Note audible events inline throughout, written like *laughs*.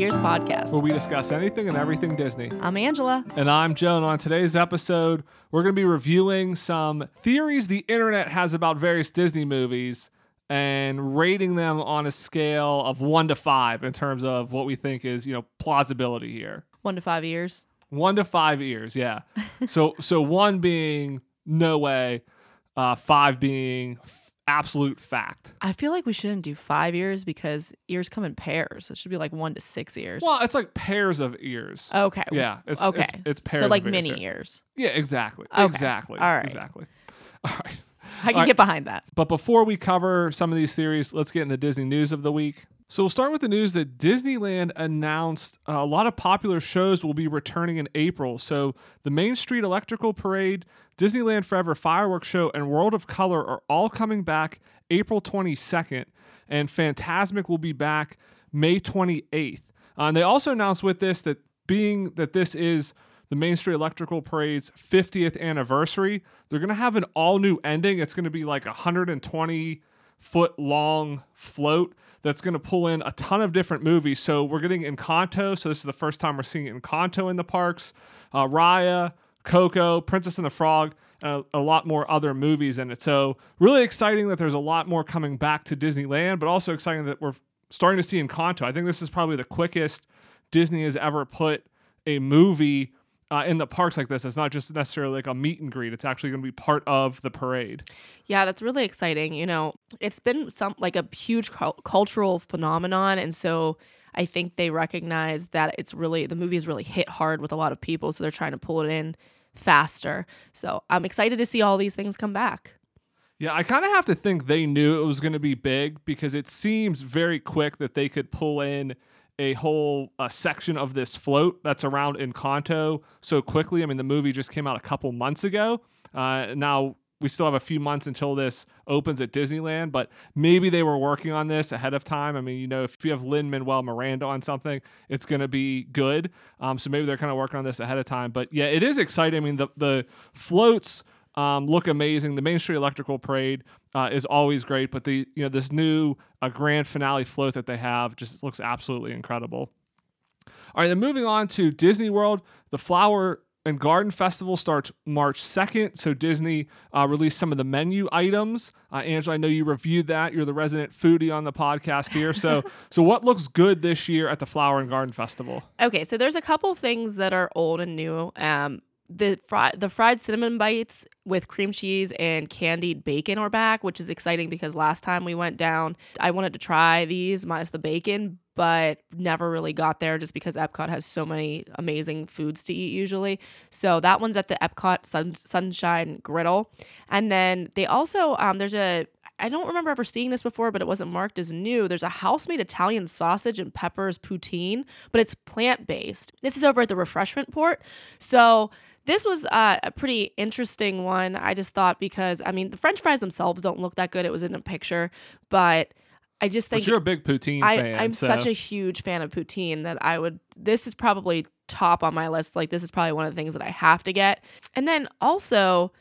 Welcome to the Enchanted Ears podcast. where we discuss anything and everything Disney. I'm Angela. And I'm Joan. on today's episode, we're going to be reviewing some theories the internet has about various Disney movies and rating them on a scale of one to five in terms of what we think is, you know, plausibility here. One to five years. One to five ears, yeah. *laughs* so so one being no way, uh, five being absolute fact. I feel like we shouldn't do five ears because ears come in pairs. It should be like one to six ears. Well, it's like pairs of ears. okay. Yeah, it's okay. It's, it's pairs. So like ears mini here. ears. Yeah, exactly. Okay. Exactly. All right. Exactly. *laughs* All right. I can All right. get behind that. But before we cover some of these theories, let's get in the Disney news of the week. So we'll start with the news that Disneyland announced uh, a lot of popular shows will be returning in April. So the Main Street Electrical Parade, Disneyland Forever Fireworks Show, and World of Color are all coming back April 22nd, and Fantasmic will be back May 28th. Uh, and they also announced with this that being that this is the Main Street Electrical Parade's 50th anniversary, they're going to have an all new ending. It's going to be like a 120 foot long float that's going to pull in a ton of different movies. So we're getting Encanto. So this is the first time we're seeing Encanto in the parks. Uh, Raya, Coco, Princess and the Frog, a, a lot more other movies in it. So really exciting that there's a lot more coming back to Disneyland, but also exciting that we're starting to see Encanto. I think this is probably the quickest Disney has ever put a movie uh, in the parks like this. It's not just necessarily like a meet and greet. It's actually going to be part of the parade. Yeah, that's really exciting. You know, it's been some like a huge cul- cultural phenomenon, and so I think they recognize that it's really the movie has really hit hard with a lot of people, so they're trying to pull it in faster. So I'm excited to see all these things come back. Yeah, I kind of have to think they knew it was going to be big because it seems very quick that they could pull in a whole uh, section of this float that's around Encanto so quickly. I mean, the movie just came out a couple months ago. Uh, now we still have a few months until this opens at Disneyland, but maybe they were working on this ahead of time. I mean, you know, if you have Lin Manuel Miranda on something, it's going to be good. Um, so maybe they're kind of working on this ahead of time. But yeah, it is exciting. I mean, the the floats um, look amazing. The Main Street Electrical Parade uh, is always great, but the you know this new uh, grand finale float that they have just looks absolutely incredible. All right, then moving on to Disney World, the Flower and Garden Festival starts March 2nd. So Disney uh, released some of the menu items. Uh, Angela, I know you reviewed that. You're the resident foodie on the podcast here. So, *laughs* so what looks good this year at the Flower and Garden Festival? Okay, so there's a couple things that are old and new. Um, the fri- the fried cinnamon bites with cream cheese and candied bacon are back, which is exciting because last time we went down, I wanted to try these minus the bacon, but never really got there just because Epcot has so many amazing foods to eat usually. So that one's at the Epcot Sun- Sunshine Griddle, and then they also um, there's a I don't remember ever seeing this before, but it wasn't marked as new. There's a house made Italian sausage and peppers poutine, but it's plant based. This is over at the refreshment port. So this was uh, a pretty interesting one. I just thought because, I mean, the french fries themselves don't look that good. It was in a picture, but I just think But you're a big poutine I, fan. I'm so. such a huge fan of poutine that I would. This is probably top on my list. Like this is probably one of the things that I have to get. And then also,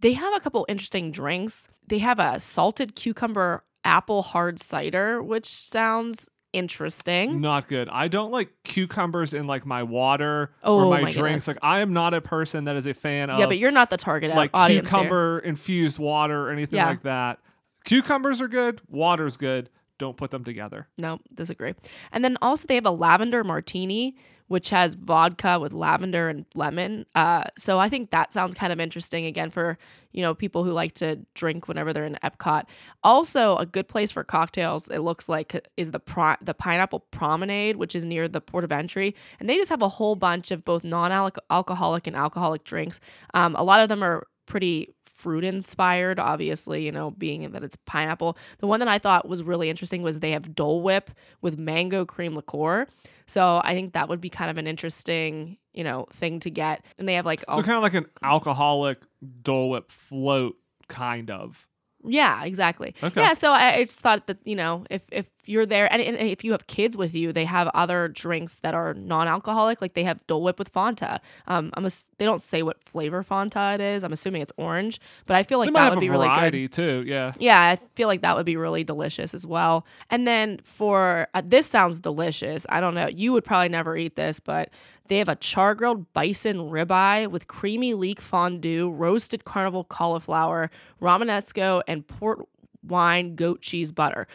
they have a couple interesting drinks. They have a salted cucumber apple hard cider, which sounds interesting. not good. I don't like cucumbers in like my water Oh, or my, my drinks. goodness. Like I am not a person that is a fan of yeah, but you're not the target like audience here. cucumber infused water or anything Yeah. like that. Cucumbers are good, water's good. Don't put them together. No, disagree. And then also they have a lavender martini, which has vodka with lavender and lemon. Uh, so I think that sounds kind of interesting again for you know people who like to drink whenever they're in Epcot. Also, a good place for cocktails. It looks like is the the Pineapple Promenade, which is near the port of entry, and they just have a whole bunch of both non-alcoholic and alcoholic drinks. Um, a lot of them are pretty fruit inspired obviously you know being that it's pineapple. The one that i thought was really interesting was they have dole whip with mango cream liqueur. So i think that would be kind of an interesting you know thing to get. And they have like So all, kind of like an alcoholic Dole Whip float, kind of. Yeah exactly Okay. yeah so I, I just thought that you know if if you're there, and, and if you have kids with you, they have other drinks that are non-alcoholic, like they have Dole Whip with Fanta. Um, I'm a, they don't say what flavor Fanta it is. I'm assuming it's orange, but I feel like They that would be really good. variety too. Yeah. Yeah, I feel like that would be really delicious as well. And then for uh, this sounds delicious. I don't know. You would probably never eat this, but they have a char grilled bison ribeye with creamy leek fondue, roasted carnival cauliflower, romanesco, and port wine goat cheese butter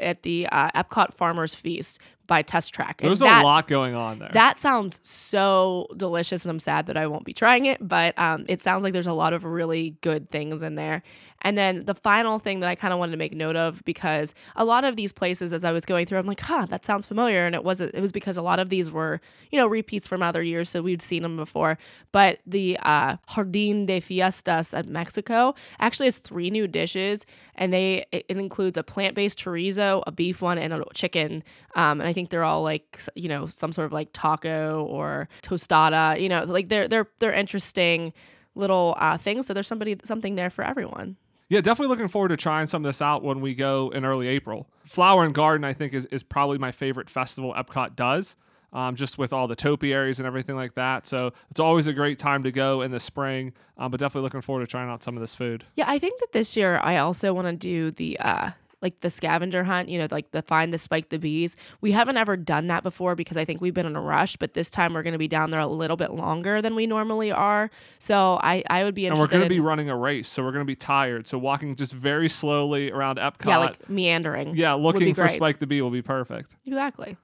at the uh, Epcot Farmers Feast by Test Track. And There's that- a lot going on there. that sounds so delicious, and I'm sad that I won't be trying it, but um, it sounds like there's a lot of really good things in there. And then the final thing that I kind of wanted to make note of because a lot of these places, as I was going through, I'm like, huh, that sounds familiar, and it wasn't. It was because a lot of these were, you know, repeats from other years, so we'd seen them before. But the uh, Jardín de Fiestas at Mexico actually has three new dishes, and they it, includes a plant-based chorizo, a beef one, and a chicken. Um, and I think they're all like you know some sort of like taco or tostada. You know, like they're they're they're interesting little uh, things. So there's somebody something there for everyone. Yeah, definitely looking forward to trying some of this out when we go in early April. Flower and Garden, I think, is, is probably my favorite festival Epcot does, um, just with all the topiaries and everything like that. So it's always a great time to go in the spring, um, but definitely looking forward to trying out some of this food. Yeah, I think that this year I also want to do the uh like the scavenger hunt, you know, like the find the spike the bees. We haven't ever done that before because I think we've been in a rush, but this time we're going to be down there a little bit longer than we normally are. So I I would be And we're going to in be running a race, so we're going to be tired. So walking just very slowly around Epcot. yeah, like meandering. yeah, looking for. Spike the Bee will be perfect. Exactly.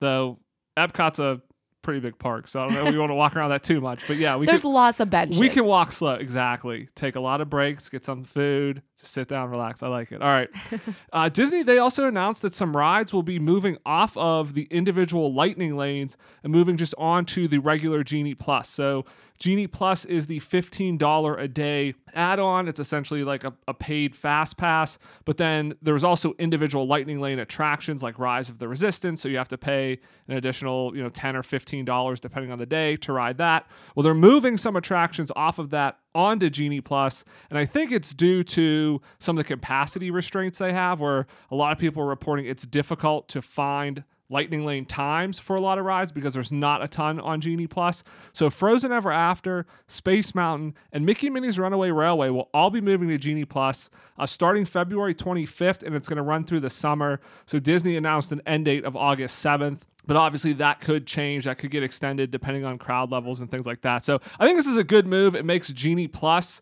Though Epcot's a pretty big park, so I don't know if we want to walk around that too much. But yeah, we There's can, lots of benches. we can walk slow. Exactly. Take a lot of breaks, get some food, just sit down, relax. I like it. All right. *laughs* uh, Disney, they also announced that some rides will be moving off of the individual lightning lanes and moving just onto the regular Genie Plus. So Genie Plus is the $15 a day add on. It's essentially like a, a paid fast pass. But then there's also individual lightning lane attractions like Rise of the Resistance. So you have to pay an additional, you know, 10 or $15 depending on the day to ride that. Well, they're moving some attractions off of that onto Genie Plus, and I think it's due to some of the capacity restraints they have, where a lot of people are reporting it's difficult to find lightning lane times for a lot of rides because there's not a ton on Genie Plus. So Frozen Ever After, Space Mountain, and Mickey Minnie's Runaway Railway will all be moving to Genie Plus uh, starting February 25th, and it's going to run through the summer. So Disney announced an end date of August 7th. But obviously, that could change. That could get extended depending on crowd levels and things like that. So I think this is a good move. It makes Genie Plus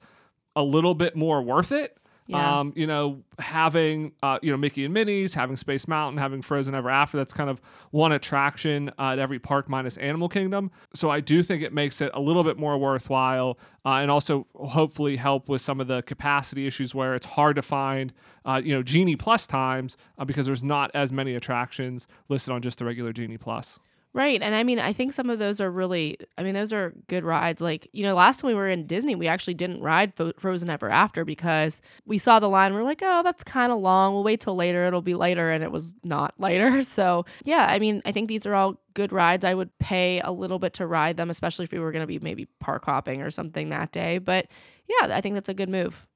a little bit more worth it. Yeah. Um, you know, having uh, you know Mickey and Minnie's, having Space Mountain, having Frozen Ever After. That's kind of one attraction uh, at every park minus Animal Kingdom. So I do think it makes it a little bit more worthwhile, uh, and also hopefully help with some of the capacity issues where it's hard to find uh, you know Genie Plus times uh, because there's not as many attractions listed on just the regular Genie Plus. Right. And I mean, I think some of those are really, I mean, those are good rides. Like, you know, last time we were in Disney, we actually didn't ride Fo- Frozen Ever After because we saw the line. We are like, oh, that's kind of long. We'll wait till later. It'll be later. And it was not later. *laughs* So, yeah, I mean, I think these are all good rides. I would pay a little bit to ride them, especially if we were going to be maybe park hopping or something that day. But yeah, I think that's a good move.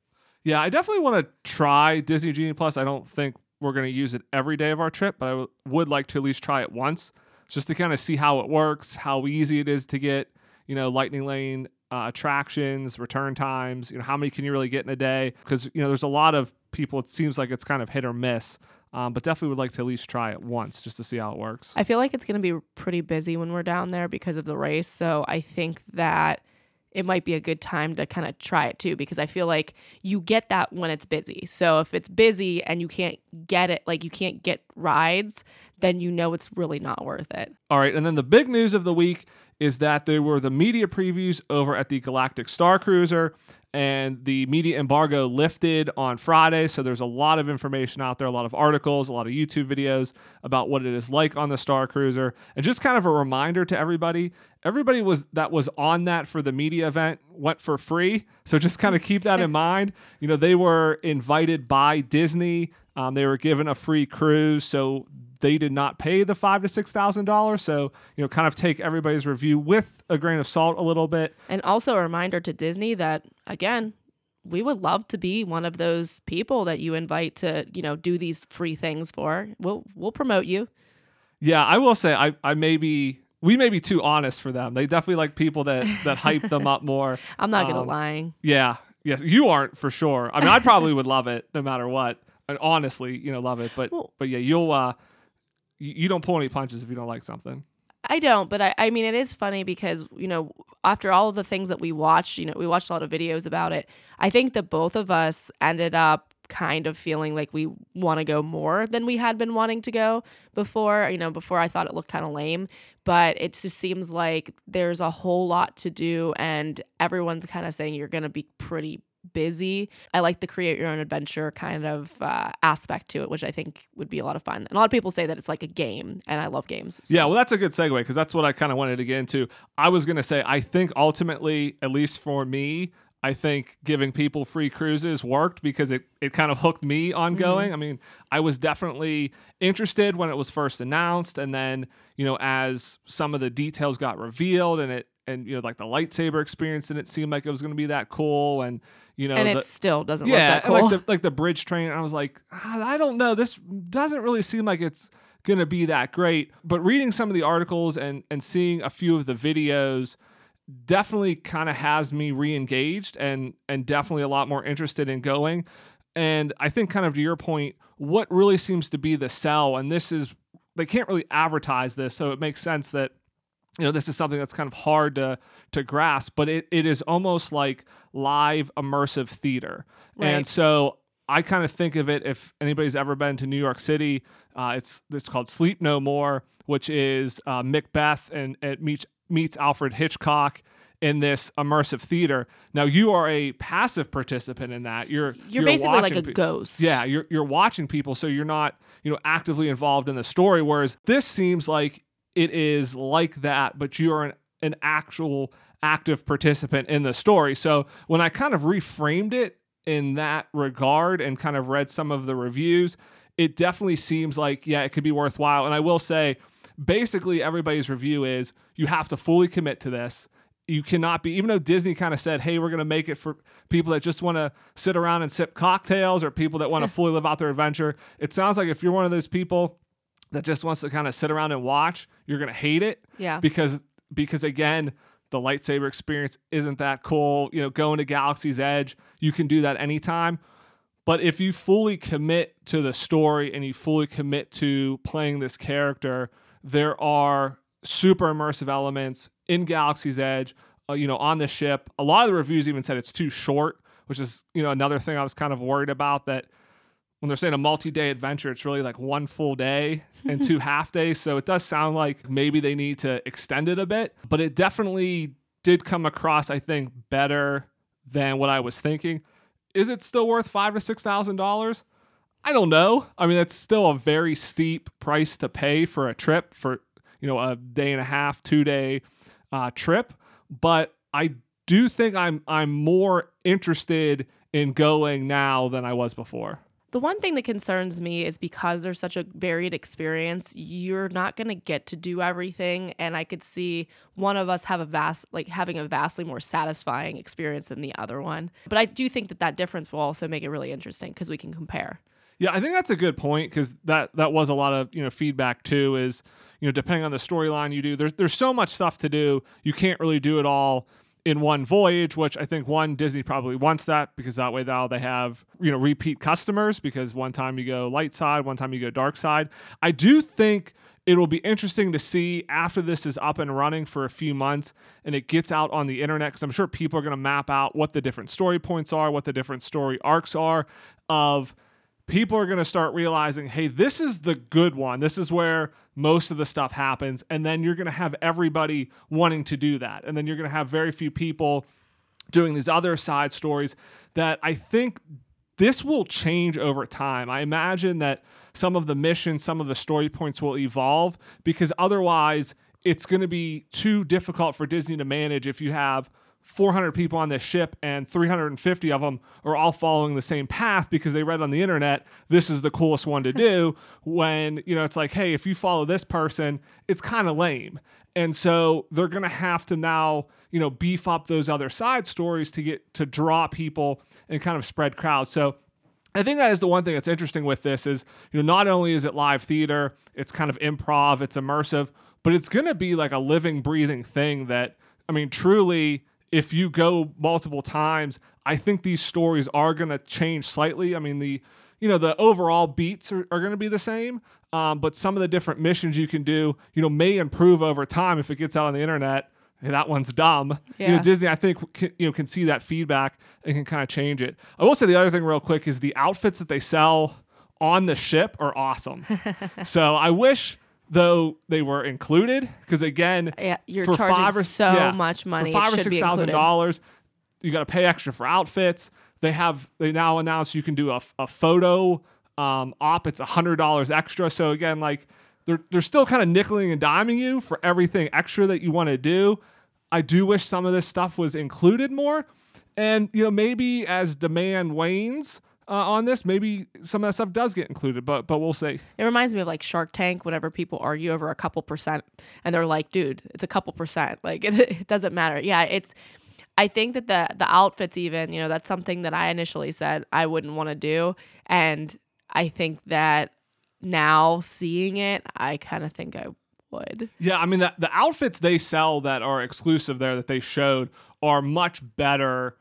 Yeah, I definitely want to try Disney Genie Plus. I don't think we're going to use it every day of our trip, but I w- would like to at least try it once just to kind of see how it works, how easy it is to get, you know, Lightning Lane uh, attractions, return times, you know, how many can you really get in a day? Because, you know, there's a lot of people, it seems like it's kind of hit or miss, um, but definitely would like to at least try it once just to see how it works. I feel like it's going to be pretty busy when we're down there because of the race. So I think that it might be a good time to kind of try it too because I feel like you get that when it's busy. So if it's busy and you can't get it, like you can't get rides, then you know it's really not worth it. All right, and then the big news of the week is that there were the media previews over at the Galactic Star Cruiser, and the media embargo lifted on Friday. So there's a lot of information out there, a lot of articles, a lot of YouTube videos about what it is like on the Star Cruiser. And just kind of a reminder to everybody everybody was that was on that for the media event went for free. So just kind of keep that in *laughs* mind. You know, they were invited by Disney. Um, they were given a free cruise, so they did not pay the five to six thousand dollars. So you know, kind of take everybody's review with a grain of salt a little bit. And also a reminder to Disney that, again, we would love to be one of those people that you invite to, you know, do these free things for. We'll we'll promote you. Yeah, I will say I I may be we may be too honest for them. They definitely like people that that hype them up *laughs* more. I'm not gonna Um, lie. Yeah, yes, you aren't for sure. I mean, I probably would love it no matter what. And honestly, you know, love it. But Well- but yeah, you'll uh, you, you don't pull any punches if you don't like something. I don't, but I, I mean, it is funny because, you know, after all of the things that we watched, you know, we watched a lot of videos about it. I think that both of us ended up kind of feeling like we want to go more than we had been wanting to go before. You know, before I thought it looked kind of lame, but it just seems like there's a whole lot to do, and everyone's kind of saying you're going to be pretty busy. I like the create your own adventure kind of uh, aspect to it, which I think would be a lot of fun. And a lot of people say that it's like a game, and I love games. so- Yeah, well, that's a good segue because that's what I kind of wanted to get into. I was going to say, I think ultimately, at least for me, I think giving people free cruises worked because it, it kind of hooked me on going. I mean, I was definitely interested when it was first announced. And then, you know, as some of the details got revealed and it, and, you know, like the lightsaber experience didn't seem like it was going to be that cool. And, you know, and the, it still doesn't yeah, look that cool. like the like the bridge train. I was like, "Ah, I don't know. This doesn't really seem like it's gonna be that great. But reading some of the articles and and seeing a few of the videos definitely kind of has me re-engaged and and definitely a lot more interested in going. And I think kind of to your point, what really seems to be the sell, and this is they can't really advertise this, so it makes sense that you know this is something that's kind of hard to to grasp but it, it is almost like live immersive theater and so i kind of think of it if anybody's ever been to new york city uh, it's it's called sleep no more which is uh, macbeth and it meets meets alfred hitchcock in this immersive theater now you are a passive participant in that you're You're, basically like a pe- ghost. yeah, you're you're watching people, so you're not you know actively involved in the story. Whereas this seems like it is like that, but you are an, an actual active participant in the story. So when I kind of reframed it in that regard and kind of read some of the reviews, it definitely seems like yeah, it could be worthwhile. And I will say, basically everybody's review is you have to fully commit to this you cannot be even though disney kind of said hey we're going to make it for people that just want to sit around and sip cocktails or people that want to fully live out their adventure it sounds like if you're one of those people that just wants to kind of sit around and watch you're going to hate it Yeah. because because again the lightsaber experience isn't that cool you know going to galaxy's edge you can do that anytime but if you fully commit to the story and you fully commit to playing this character, there are super immersive elements in Galaxy's Edge, uh, you know, on the ship. A lot of the reviews even said it's too short, which is, you know, another thing I was kind of worried about that when they're saying a multi-day adventure, it's really like one full day and two *laughs* half days. So it does sound like maybe they need to extend it a bit, but it definitely did come across, I think, better than what I was thinking. Is it still worth five to six thousand dollars? I don't know. I mean, it's still a very steep price to pay for a trip for you know a day and a half, two day uh, trip. But I do think I'm I'm more interested in going now than I was before. The one thing that concerns me is because there's such a varied experience, you're not going to get to do everything. And I could see one of us have a vast, like having a vastly more satisfying experience than the other one. But I do think that that difference will also make it really interesting because we can compare. Yeah, I think that's a good point because that that was a lot of you know feedback too. Is you know depending on the storyline you do, there's there's so much stuff to do. You can't really do it all in one voyage, which I think one Disney probably wants that because that way now they have you know repeat customers because one time you go light side, one time you go dark side. I do think it'll be interesting to see after this is up and running for a few months and it gets out on the internet because I'm sure people are going to map out what the different story points are, what the different story arcs are of people are going to start realizing, hey, this is the good one. This is where most of the stuff happens. And then you're going to have everybody wanting to do that. And then you're going to have very few people doing these other side stories that I think this will change over time. I imagine that some of the missions, some of the story points will evolve because otherwise it's going to be too difficult for Disney to manage if you have 400 people on this ship and 350 of them are all following the same path because they read on the internet this is the coolest one to *laughs* do when you know it's like hey if you follow this person it's kind of lame. And so they're going to have to now you know beef up those other side stories to get to draw people and kind of spread crowds. So I think that is the one thing that's interesting with this is, you know, not only is it live theater, it's kind of improv, it's immersive, but it's going to be like a living, breathing thing that, I mean, truly, if you go multiple times, I think these stories are going to change slightly. I mean, the, you know, the overall beats are, are going to be the same, um, but some of the different missions you can do, you know, may improve over time if it gets out on the internet hey, that one's dumb. Yeah. You know, Disney, I think, can, you know, can see that feedback and can kind of change it. I will say the other thing, real quick, is the outfits that they sell on the ship are awesome. *laughs* so I wish though they were included because again, Yeah, you're for charging five or so yeah, much money. for five or six thousand dollars. You got to pay extra for outfits. They have they now announce you can do a, a photo um, op. It's a hundred dollars extra. So again, like they're they're still kind of nickeling and diming you for everything extra that you want to do. I do wish some of this stuff was included more, and you know maybe as demand wanes. Uh, on this, maybe some of that stuff does get included, but but we'll see. It reminds me of like Shark Tank whenever people argue over a couple percent and they're like, dude, it's a couple percent. Like *laughs* it, it doesn't matter. Yeah, it's I think that the the outfits even, you know, that's something that I initially said I wouldn't want to do and I think that now seeing it, I kind of think I would. Yeah, I mean the the outfits they sell that are exclusive there that they showed are much better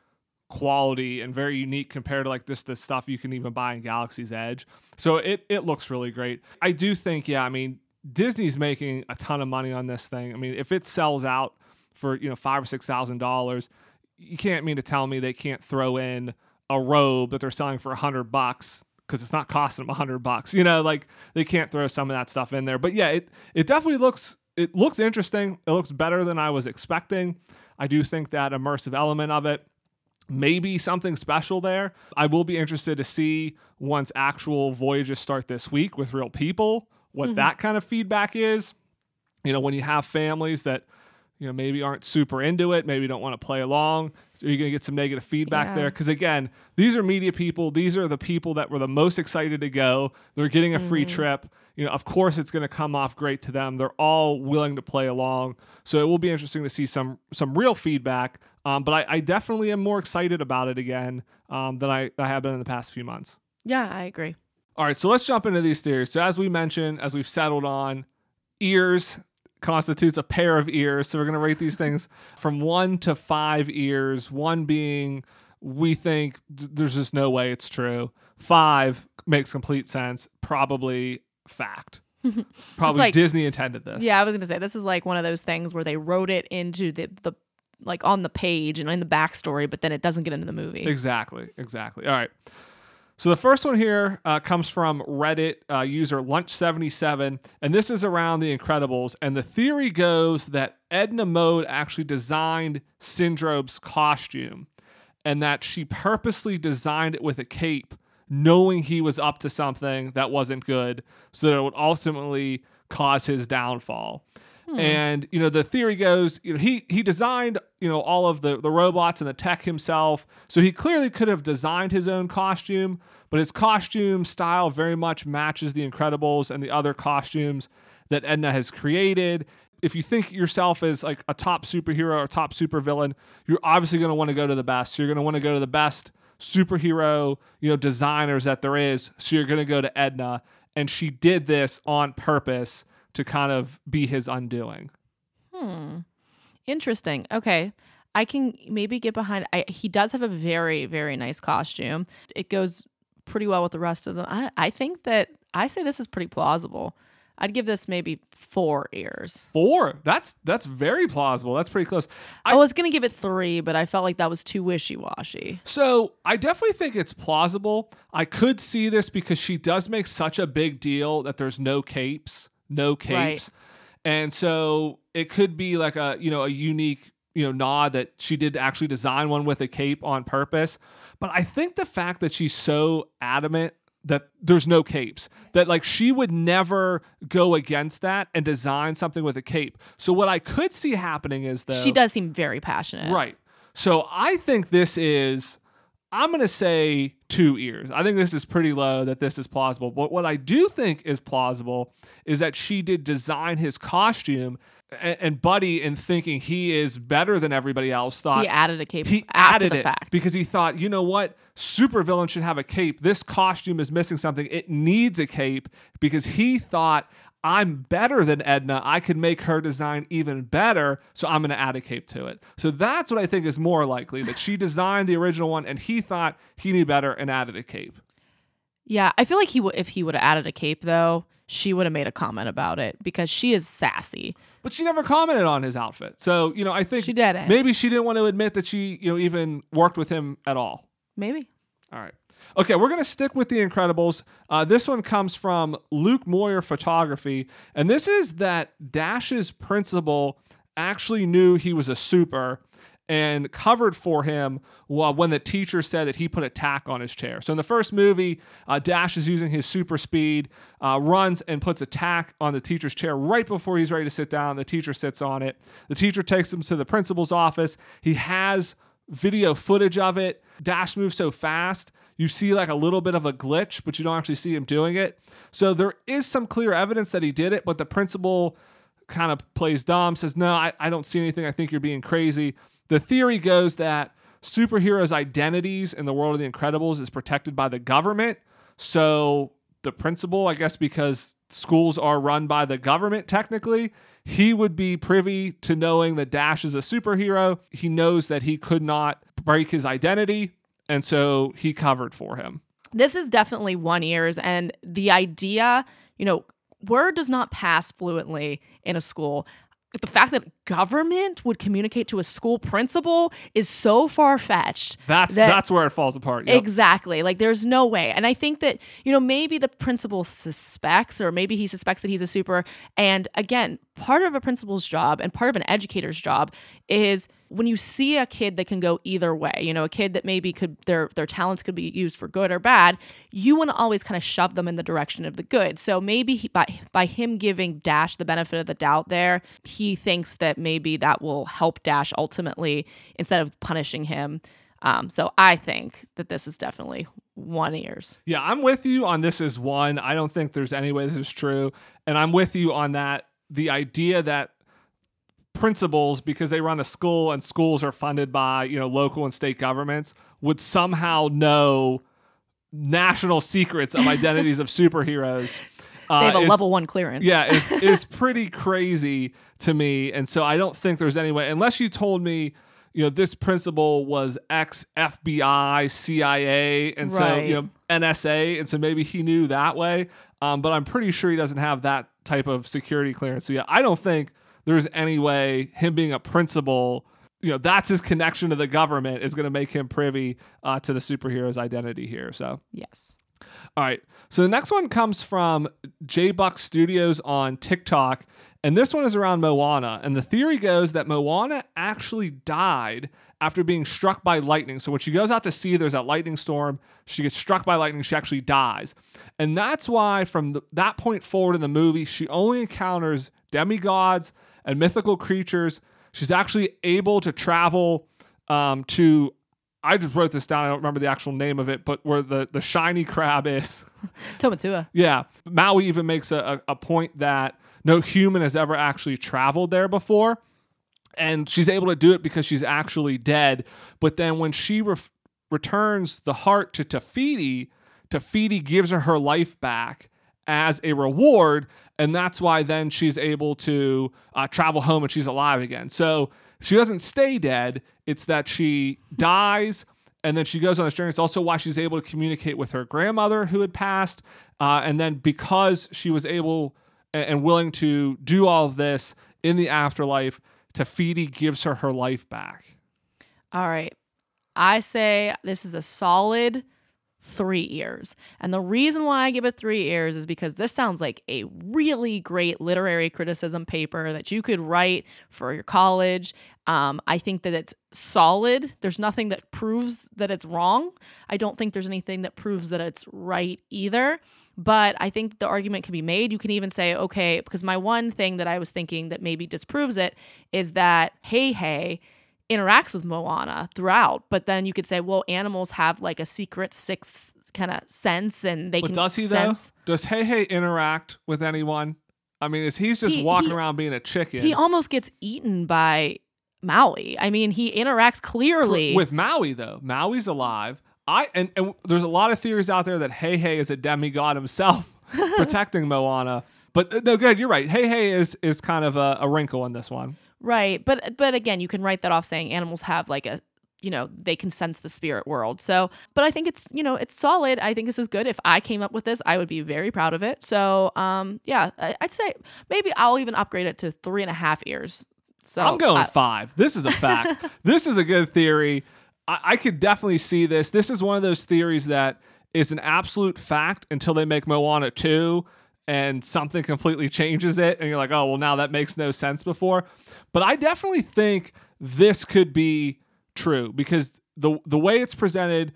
quality and very unique compared to like this the stuff you can even buy in Galaxy's Edge. So it it looks really great. I do think yeah, I mean Disney's making a ton of money on this thing. I mean, if it sells out for, you know, 5 or 6,000 dollars, you can't mean to tell me they can't throw in a robe that they're selling for a 100 bucks because it's not costing them a hundred bucks. You know, like they can't throw some of that stuff in there. But yeah, it it definitely looks it looks interesting. It looks better than I was expecting. I do think that immersive element of it maybe something special there. I will be interested to see once actual voyages start this week with real people what mm-hmm. that kind of feedback is. You know, when you have families that you know maybe aren't super into it, maybe don't want to play along, are you going to get some negative feedback Yeah. there? Because again, these are media people. These are the people that were the most excited to go. They're getting a free mm-hmm. trip. You know, of course, it's going to come off great to them. They're all willing to play along. So it will be interesting to see some some real feedback. Um, but I, I definitely am more excited about it again um, than I, I have been in the past few months. Yeah, I agree. All right, so let's jump into these theories. So as we mentioned, as we've settled on, ears constitutes a pair of ears. So we're going to rate these things *laughs* from one to five ears. One being we think there's just no way it's true. Five makes complete sense. Probably fact. *laughs* Probably like- Disney intended this. Yeah, I was gonna say this is like one of those things where they wrote it into the the like on the page and in the backstory, but then it doesn't get into the movie. Exactly. Exactly. All right. So the first one here uh, comes from Reddit uh, user Lunch77, and this is around The Incredibles. And the theory goes that Edna Mode actually designed Syndrome's costume, and that she purposely designed it with a cape, knowing he was up to something that wasn't good, so that it would ultimately cause his downfall. Hmm. And you know the theory goes, you know he he designed you know all of the the robots and the tech himself, so he clearly could have designed his own costume, but his costume style very much matches the Incredibles and the other costumes that Edna has created. If you think yourself as like a top superhero or top supervillain, you're obviously going to want to go to the best. You're going to want to go to the best superhero, you know, designers that there is. So you're going to go to Edna, and she did this on purpose to kind of be his undoing. Hmm. Interesting. Okay. I can maybe get behind I, he does have a very, very nice costume. It goes pretty well with the rest of them. I, I think that I say this is pretty plausible. I'd give this maybe four ears. Four. That's that's very plausible. That's pretty close. I, was gonna give it three, but I felt like that was too wishy washy. So I definitely think it's plausible. I could see this because she does make such a big deal that there's no capes, no capes, and so it could be like a you know a unique you know nod that she did actually design one with a cape on purpose. But I think the fact that she's so adamant that there's no capes that like she would never go against that and design something with a cape. So what I could see happening is that She does seem very passionate. Right. So I think this is, I'm going to say two ears. I think this is pretty low that this is plausible. But what I do think is plausible is that she did design his costume. And, and Buddy, in thinking he is better than everybody else, thought he added a cape he added it fact. because he thought, you know what, supervillain should have a cape. This costume is missing something. It needs a cape because he thought I'm better than Edna. I could make her design even better, so I'm going to add a cape to it. So that's what I think is more likely that she *laughs* designed the original one and he thought he knew better and added a cape. Yeah, I feel like he would if he would have added a cape though, she would have made a comment about it because she is sassy. But she never commented on his outfit. So, you know, I think She didn't. maybe she didn't want to admit that she, you know, even worked with him at all. Maybe. All right. Okay, we're going to stick with The Incredibles. Uh, this one comes from Luke Moyer Photography. And this is that Dash's principal actually knew he was a super and covered for him when the teacher said that he put a tack on his chair. So in the first movie, uh, Dash is using his super speed, uh, runs and puts a tack on the teacher's chair right before he's ready to sit down. The teacher sits on it. The teacher takes him to the principal's office. He has video footage of it. Dash moves so fast, you see like a little bit of a glitch, but you don't actually see him doing it. So there is some clear evidence that he did it, but the principal kind of plays dumb, says, No, I, I don't see anything. I think you're being crazy. The theory goes that superheroes' identities in the world of the Incredibles is protected by the government. So the principal, I guess, because schools are run by the government technically, he would be privy to knowing that Dash is a superhero. He knows that he could not break his identity, and so he covered for him. This is definitely one ears and the idea, you know, word does not pass fluently in a school. The fact that government would communicate to a school principal is so far fetched. That's that- that's where it falls apart. Yep. Exactly. Like there's no way. And I think that, you know, maybe the principal suspects or maybe he suspects that he's a super. And again, part of a principal's job and part of an educator's job is when you see a kid that can go either way, you know, a kid that maybe could their their talents could be used for good or bad, you want to always kind of shove them in the direction of the good. So maybe he, by by him giving Dash the benefit of the doubt there, he thinks that maybe that will help Dash ultimately instead of punishing him. Um, so I think that this is definitely one ears. Yeah, I'm with you on this is one. I don't think there's any way this is true. And I'm with you on that. The idea that principals, because they run a school and schools are funded by, you know, local and state governments, would somehow know national secrets of identities of *laughs* superheroes. Uh, They have a is- level one clearance. yeah, is *laughs* is pretty crazy to me. And so I don't think there's any way unless you told me, you know, this principal was ex FBI, CIA, and so you know NSA, and so maybe he knew that way. Um, but I'm pretty sure he doesn't have that type of security clearance. So yeah, I don't think there's any way him being a principal. You know, that's his connection to the government is going to make him privy uh, to the superhero's identity here. So Yes. all right. So the next one comes from J Buck Studios on TikTok. And this one is around Moana. And the theory goes that Moana actually died after being struck by lightning. So when she goes out to sea, there's that lightning storm. She gets struck by lightning. She actually dies. And that's why, from the, that point forward in the movie, she only encounters demigods and mythical creatures. She's actually able to travel um, to I just wrote this down. I don't remember the actual name of it, but where the, the shiny crab is. *laughs* Tamatoa. yeah. Maui even makes a, a, a point that no human has ever actually traveled there before. And she's able to do it because she's actually dead. But then when she ref- returns the heart to Te Fiti, Tafiti gives her her life back as a reward. And that's why then she's able to uh, travel home and she's alive again. So she doesn't stay dead. It's that she dies and then she goes on this journey. It's also why she's able to communicate with her grandmother who had passed. Uh, and then because she was able and willing to do all of this in the afterlife, Te Fiti gives her her life back. All right. I say this is a solid three ears. And the reason why I give it three ears is because this sounds like a really great literary criticism paper that you could write for your college. Um, I think that it's solid. There's nothing that proves that it's wrong. I don't think there's anything that proves that it's right either. But I think the argument can be made. You can even say, okay, because my one thing that I was thinking that maybe disproves it is that Heihei interacts with Moana throughout. But then you could say, well, animals have like a secret sixth kind of sense and they But can does he sense. though? Does Heihei interact with anyone? I mean, is he's just He- walking he- around being a chicken He almost gets eaten by Maui. I mean, he interacts clearly with Maui though? Maui's alive. I and, and there's a lot of theories out there that Heihei is a demigod himself *laughs* protecting Moana. But uh, no, good. You're right. Heihei is is kind of a, a wrinkle in this one. Right. But but again, you can write that off saying animals have like a you know, they can sense the spirit world. So, but I think it's, you know, it's solid. I think this is good. If I came up with this, I would be very proud of it. So, um, yeah, I, I'd say maybe I'll even upgrade it to three and a half ears. So I'm going I- five. This is a fact. *laughs* this is a good theory. I, I could definitely see this. This is one of those theories that is an absolute fact until they make Moana 2 and something completely changes it. And you're like, oh, well, now that makes no sense before. But I definitely think this could be true because the, the way it's presented,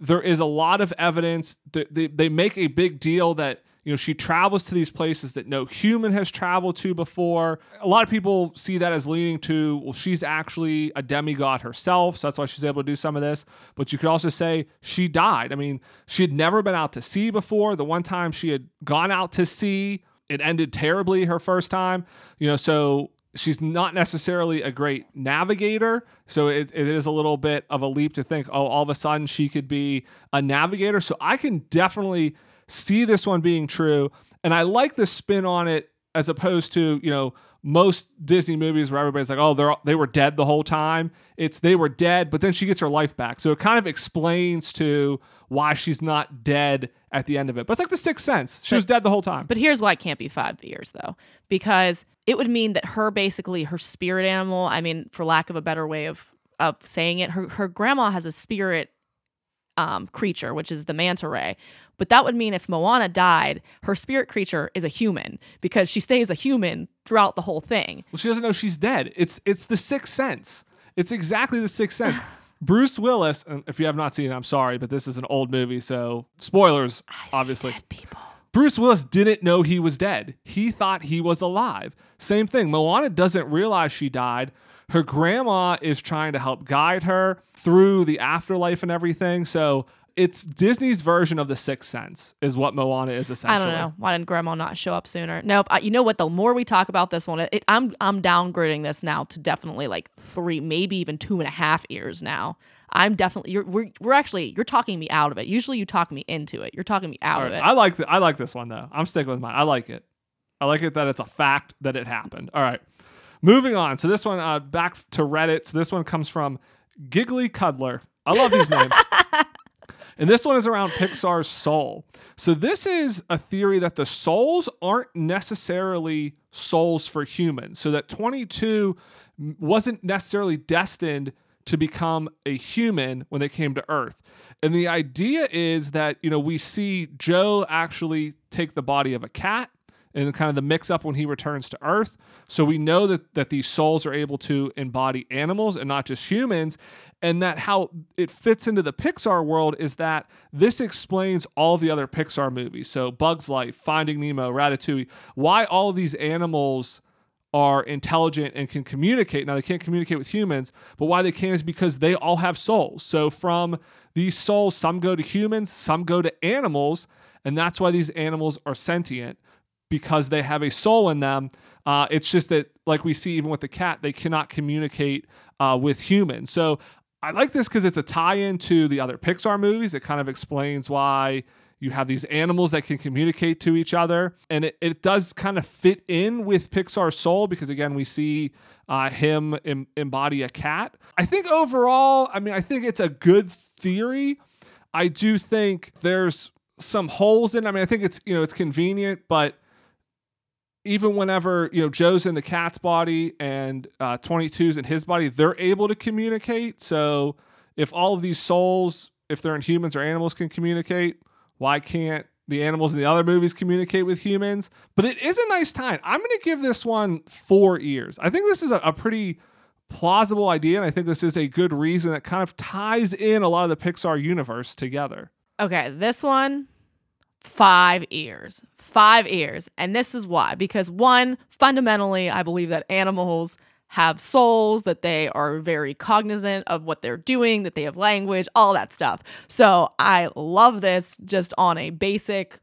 there is a lot of evidence that they, they make a big deal that you know she travels to these places that no human has traveled to before a lot of people see that as leading to well she's actually a demigod herself so that's why she's able to do some of this but you could also say she died i mean she had never been out to sea before the one time she had gone out to sea it ended terribly her first time you know so she's not necessarily a great navigator. So it, it is a little bit of a leap to think, oh, all of a sudden she could be a navigator. So I can definitely see this one being true. And I like the spin on it as opposed to, you know, most Disney movies where everybody's like, oh, they're they were dead the whole time. It's they were dead, but then she gets her life back. So it kind of explains to why she's not dead at the end of it. But it's like the sixth sense. She was dead the whole time. But here's why it can't be five years though, because it would mean that her basically her spirit animal. I mean, for lack of a better way of of saying it, her her grandma has a spirit um, creature, which is the manta ray. But that would mean if Moana died, her spirit creature is a human because she stays a human throughout the whole thing. Well, she doesn't know she's dead. It's it's the sixth sense. It's exactly the sixth sense. *laughs* Bruce Willis, and if you have not seen it, I'm sorry, but this is an old movie, so spoilers, I obviously. Bruce Willis didn't know he was dead. He thought he was alive. Same thing. Moana doesn't realize she died. Her grandma is trying to help guide her through the afterlife and everything. So it's Disney's version of the Sixth Sense, is what Moana is essentially. I don't know. Why didn't Grandma not show up sooner? Nope. I, you know what? The more we talk about this one, it, it- I'm I'm downgrading this now to definitely like three, maybe even two and a half years now. I'm definitely you're we're, we're actually you're talking me out of it. Usually you talk me into it. You're talking me out All of it. I like the, I like this one though. I'm sticking with mine. I like it. I like it that it's a fact that it happened. All right. Moving on. So this one uh, back to Reddit. So this one comes from Giggly Cuddler. I love these names. *laughs* And this one is around Pixar's soul. So this is a theory that the souls aren't necessarily souls for humans. So that 22 wasn't necessarily destined to become a human when they came to Earth. And the idea is that, you know, we see Joe actually take the body of a cat and kind of the mix up when he returns to Earth. So we know that that these souls are able to embody animals and not just humans, and that how it fits into the Pixar world is that this explains all the other Pixar movies. So Bugs Life, Finding Nemo, Ratatouille, why all these animals are intelligent and can communicate. Now they can't communicate with humans, but why they can is because they all have souls. So from these souls, some go to humans, some go to animals, and that's why these animals are sentient because they have a soul in them. Uh, it's just that, like we see even with the cat, they cannot communicate uh, with humans. So I like this because it's a tie-in to the other Pixar movies. It kind of explains why you have these animals that can communicate to each other, and it, it does kind of fit in with Pixar's soul because again, we see uh, him em- embody a cat. I think overall, I mean, I think it's a good theory. I do think there's some holes in. it. I mean, I think it's you know it's convenient, but even whenever you know Joe's in the cat's body and uh, 22's in his body, they're able to communicate. So if all of these souls, if they're in humans or animals, can communicate, why can't the animals in the other movies communicate with humans? But it is a nice time. I'm going to give this one four ears. I think this is a, a pretty plausible idea, and I think this is a good reason that kind of ties in a lot of the Pixar universe together. Okay, this one, five ears. Five ears. And this is why. Because one, fundamentally, I believe that animals have souls, that they are very cognizant of what they're doing, that they have language, all that stuff. So I love this just on a basic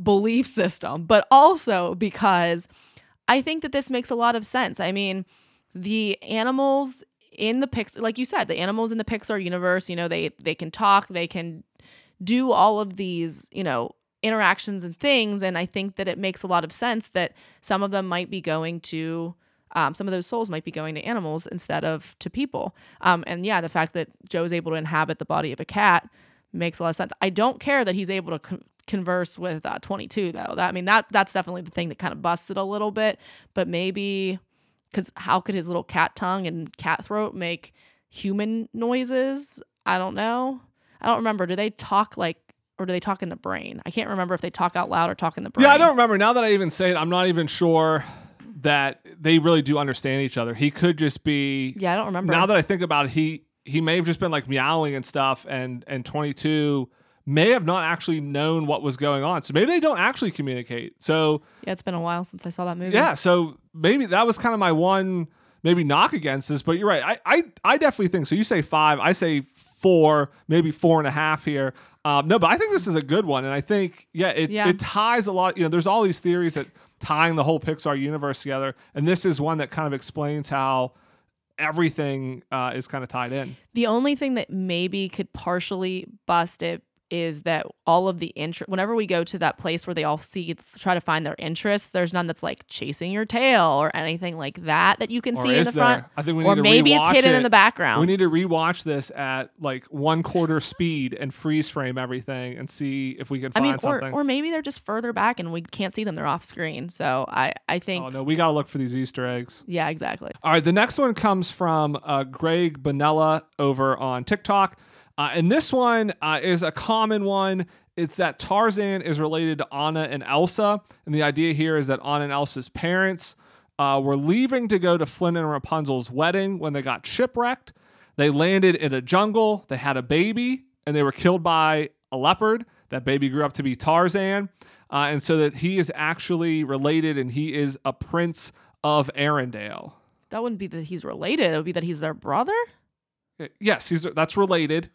belief system, but also because I think that this makes a lot of sense. I mean, the animals in the Pixar, like you said, the animals in the Pixar universe, you know, they they can talk, they can do all of these, you know, interactions and things. And I think that it makes a lot of sense that some of them might be going to, um, some of those souls might be going to animals instead of to people. Um, and yeah, the fact that Joe is able to inhabit the body of a cat makes a lot of sense. I don't care that he's able to con- converse with uh, 22 though. That I mean that that's definitely the thing that kind of busted a little bit. But maybe because how could his little cat tongue and cat throat make human noises? I don't know. I don't remember. Do they talk like or do they talk in the brain? I can't remember if they talk out loud or talk in the brain. Yeah, I don't remember. Now that I even say it, I'm not even sure that they really do understand each other. He could just be. Yeah, I don't remember. Now that I think about it, he he may have just been like meowing and stuff, and and 22 may have not actually known what was going on. So maybe they don't actually communicate. So yeah, it's been a while since I saw that movie. Yeah, so maybe that was kind of my one maybe knock against this, but you're right. I I, I definitely think so. You say five, I say four, maybe four and a half here. Um, no, but I think this is a good one, and I think yeah, it Yeah. it ties a lot. You know, there's all these theories that tying the whole Pixar universe together, and this is one that kind of explains how everything uh, is kind of tied in. The only thing that maybe could partially bust it is that all of the interest whenever we go to that place where they all see try to find their interests there's none that's like chasing your tail or anything like that that you can Or see in the front there? I think we or need to maybe it's hidden it. in the background We need to rewatch this at like one quarter speed and freeze frame everything and see if we can I find mean, or, something. or maybe they're just further back and we can't see them. They're off screen. So I, I think, oh no, we gotta look for these Easter eggs. yeah, exactly. All right, the next one comes from uh, Greg Bonella over on TikTok. Uh, and this one uh, is a common one. It's that Tarzan is related to Anna and Elsa. And the idea here is that Anna and Elsa's parents uh, were leaving to go to Flynn and Rapunzel's wedding when they got shipwrecked. They landed in a jungle, they had a baby, and they were killed by a leopard. That baby grew up to be Tarzan. Uh, and so that he is actually related and he is a prince of Arendelle. That wouldn't be that he's related. It would be that he's their brother. Yes, he's that's related.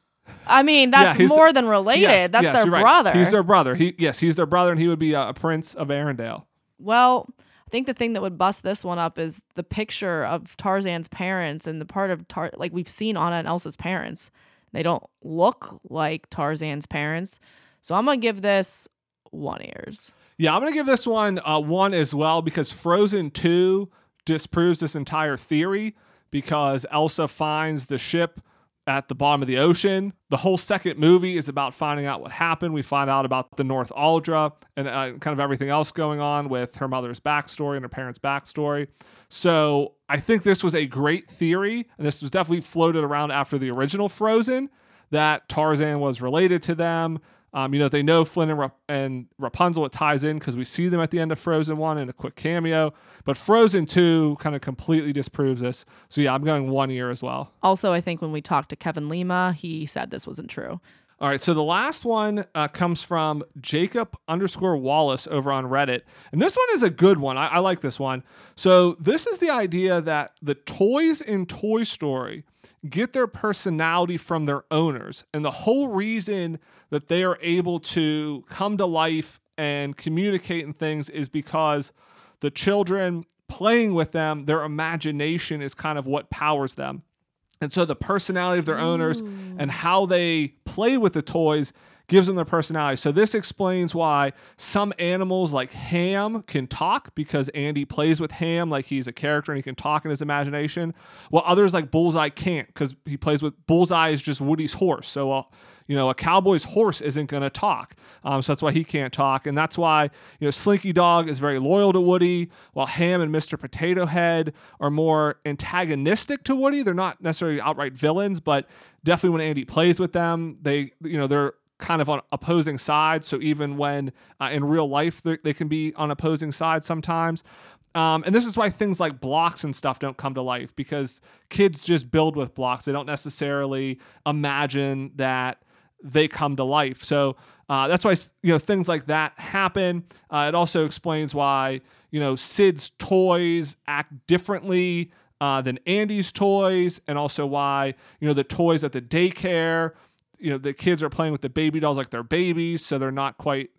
I mean, that's he's- more than related. Yes, that's yes, their right. brother. He's their brother. He yes, he's their brother, and he would be a, a prince of Arendelle. well, I think the thing that would bust this one up is the picture of Tarzan's parents and the part of Tar like we've seen Anna and Elsa's parents. They don't look like Tarzan's parents. So I'm gonna give this one ears. Yeah, I'm gonna give this one uh, one as well because Frozen Two disproves this entire theory because Elsa finds the ship at the bottom of the ocean. The whole second movie is about finding out what happened. We find out about the Northuldra and uh, kind of everything else going on with her mother's backstory and her parents' backstory. So I think this was a great theory, and this was definitely floated around after the original Frozen that Tarzan was related to them. Um, you know, they know Flynn and, Rap- and Rapunzel. It ties in because we see them at the end of Frozen 1 in a quick cameo. But Frozen 2 kind of completely disproves this. So, yeah, I'm going one year as well. Also, I think when we talked to Kevin Lima, he said this wasn't true. All right, so the last one uh, comes from Jacob underscore Wallace over on Reddit. And this one is a good one. I, I like this one. So, this is the idea that the toys in Toy Story get their personality from their owners. And the whole reason that they are able to come to life and communicate and things is because the children playing with them, their imagination is kind of what powers them. And so the personality of their owners and how they play with the toys gives them their personality. So this explains why some animals like Hamm can talk because Andy plays with Hamm like he's a character and he can talk in his imagination, while others like Bullseye can't because he plays with Bullseye is just Woody's horse. So uh, you know a cowboy's horse isn't going to talk, um, so that's why he can't talk, and that's why you know Slinky Dog is very loyal to Woody, while Hamm and Mr. Potato Head are more antagonistic to Woody. They're not necessarily outright villains, but definitely when Andy plays with them, they you know they're kind of on opposing sides. So even when uh, in real life they can be on opposing sides sometimes. Um, and this is why things like blocks and stuff don't come to life because kids just build with blocks. They don't necessarily imagine that they come to life. So uh, that's why you know things like that happen. Uh, it also explains why you know Sid's toys act differently uh, than Andy's toys, and also why you know the toys at the daycare. You know the kids are playing with the baby dolls like they're babies, so they're not quite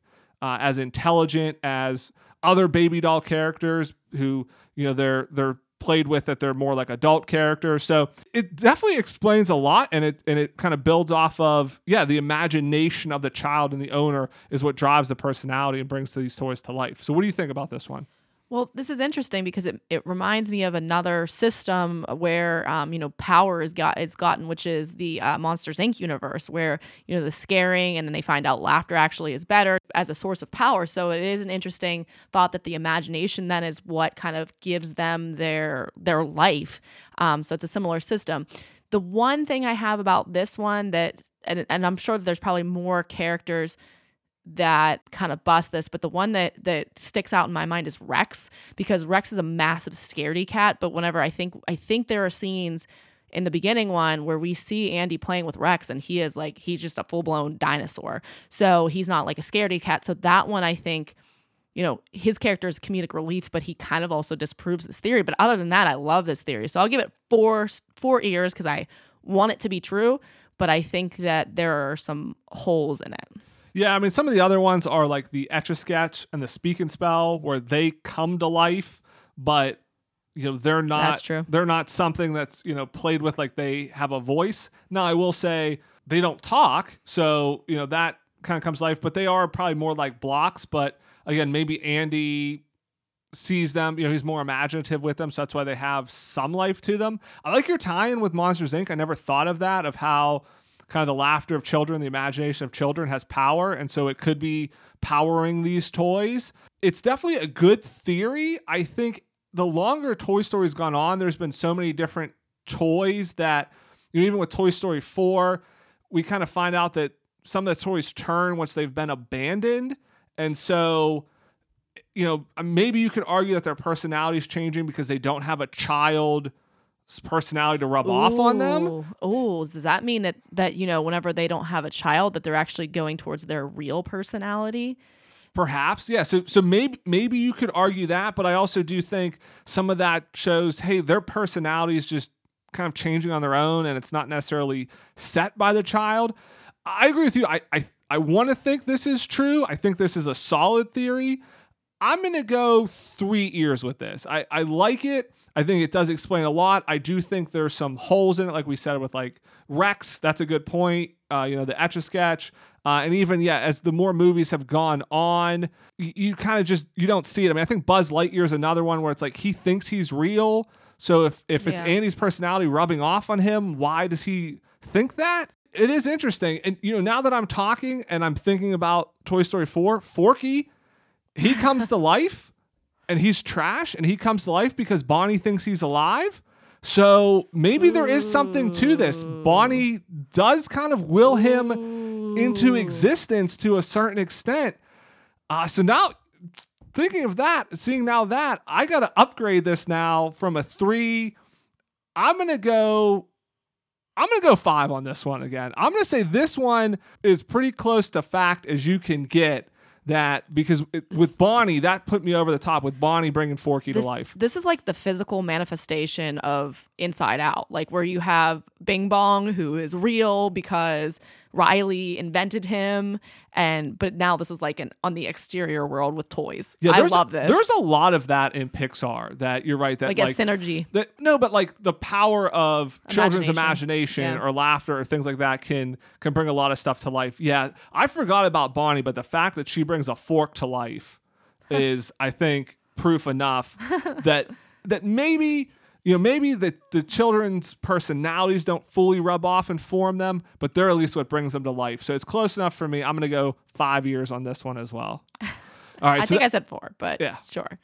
uh, as intelligent as other baby doll characters who you know they're they're played with that they're more like adult characters. So it definitely explains a lot and it and it kind of builds off of yeah, the imagination of the child and the owner is what drives the personality and brings these toys to life. So what do you think about this one? Well, this is interesting because it, it reminds me of another system where um, you know power is got is gotten, which is the uh, Monsters Inc. universe, where you know the scaring and then they find out laughter actually is better as a source of power. So it is an interesting thought that the imagination then is what kind of gives them their their life. Um, so it's a similar system. The one thing I have about this one that and, and I'm sure that there's probably more characters that kind of bust this, but the one that that sticks out in my mind is Rex because Rex is a massive scaredy cat. But whenever I think I think there are scenes in the beginning one where we see Andy playing with Rex and he is like he's just a full blown dinosaur. So he's not like a scaredy cat. So that one I think, you know, his character is comedic relief, but he kind of also disproves this theory. But other than that, I love this theory. So I'll give it four four ears because I want it to be true, but I think that there are some holes in it. Yeah, I mean, some of the other ones are like the Etch a Sketch and the Speak and Spell, where they come to life, but you know they're not. That's true. They're not something that's you know played with like they have a voice. Now, I will say they don't talk, so you know that kind of comes to life. But they are probably more like blocks. But again, maybe Andy sees them. You know, he's more imaginative with them, so that's why they have some life to them. I like your tie-in with Monsters Inc. I never thought of that of how kind of the laughter of children, the imagination of children has power. And so it could be powering these toys. It's definitely a good theory. I think the longer Toy Story's gone on, there's been so many different toys that, you know, even with Toy Story 4, we kind of find out that some of the toys turn once they've been abandoned. And so, you know, maybe you could argue that their personality is changing because they don't have a child personality to rub Ooh. off on them. Oh, does that mean that that you know whenever they don't have a child that they're actually going towards their real personality? Perhaps, yeah. So so maybe maybe you could argue that, but I also do think some of that shows, hey, their personality is just kind of changing on their own, and it's not necessarily set by the child. I agree with you. I I, I want to think this is true. I think this is a solid theory. I'm gonna go three ears with this. I, I like it. I think it does explain a lot. I do think there's some holes in it, like we said with like Rex. That's a good point. Uh, you know, the etch a sketch. Uh, and even yeah, as the more movies have gone on, you, you kind of just you don't see it. I mean, I think Buzz Lightyear is another one where it's like he thinks he's real. So if if it's yeah. Andy's personality rubbing off on him, why does he think that? It is interesting. And you know, now that I'm talking and I'm thinking about Toy Story 4, Forky, he comes to *laughs* life and he's trash and he comes to life because Bonnie thinks he's alive. So maybe there is something to this. Bonnie does kind of will him into existence to a certain extent. Uh, so now, thinking of that, seeing now that, I got to upgrade this now from a three. I'm going to go. I'm going to go five on this one again. I'm going to say this one is pretty close to fact as you can get that because it, with Bonnie, that put me over the top with Bonnie bringing Forky this, to life. This is like the physical manifestation of Inside Out, like where you have Bing Bong, who is real because Riley invented him, and but now this is like an on the exterior world with toys. Yeah, I love this. There's a lot of that in Pixar. That you're right. That like, like a synergy. That no, but like the power of children's imagination, yeah. or laughter or things like that can can bring a lot of stuff to life. Yeah, I forgot about Bonnie, but the fact that she brings a fork to life *laughs* is, I think, proof enough that that maybe you know, maybe the, the children's personalities don't fully rub off and form them, but they're at least what brings them to life. So it's close enough for me. I'm going to go five years on this one as well. *laughs* All right. I so think that, I said four, but yeah, sure.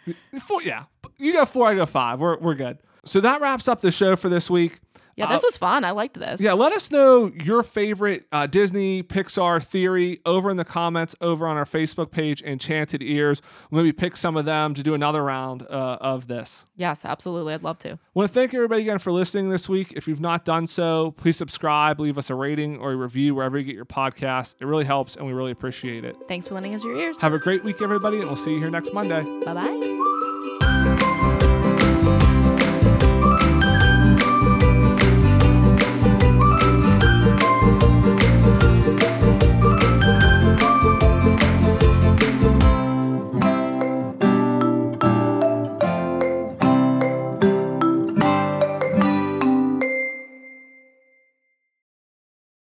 Four, yeah. You go four, I go five. We're, we're good. So that wraps up the show for this week. Yeah, this uh, was fun. I liked this. Yeah, let us know your favorite uh, Disney Pixar theory over in the comments over on our Facebook page, Enchanted Ears. We'll maybe pick some of them to do another round uh, of this. Yes, absolutely. I'd love to. I want to thank everybody again for listening this week. If you've not done so, please subscribe, leave us a rating or a review wherever you get your podcast. It really helps, and we really appreciate it. Thanks for lending us your ears. Have a great week, everybody, and we'll see you here next Monday. Bye bye.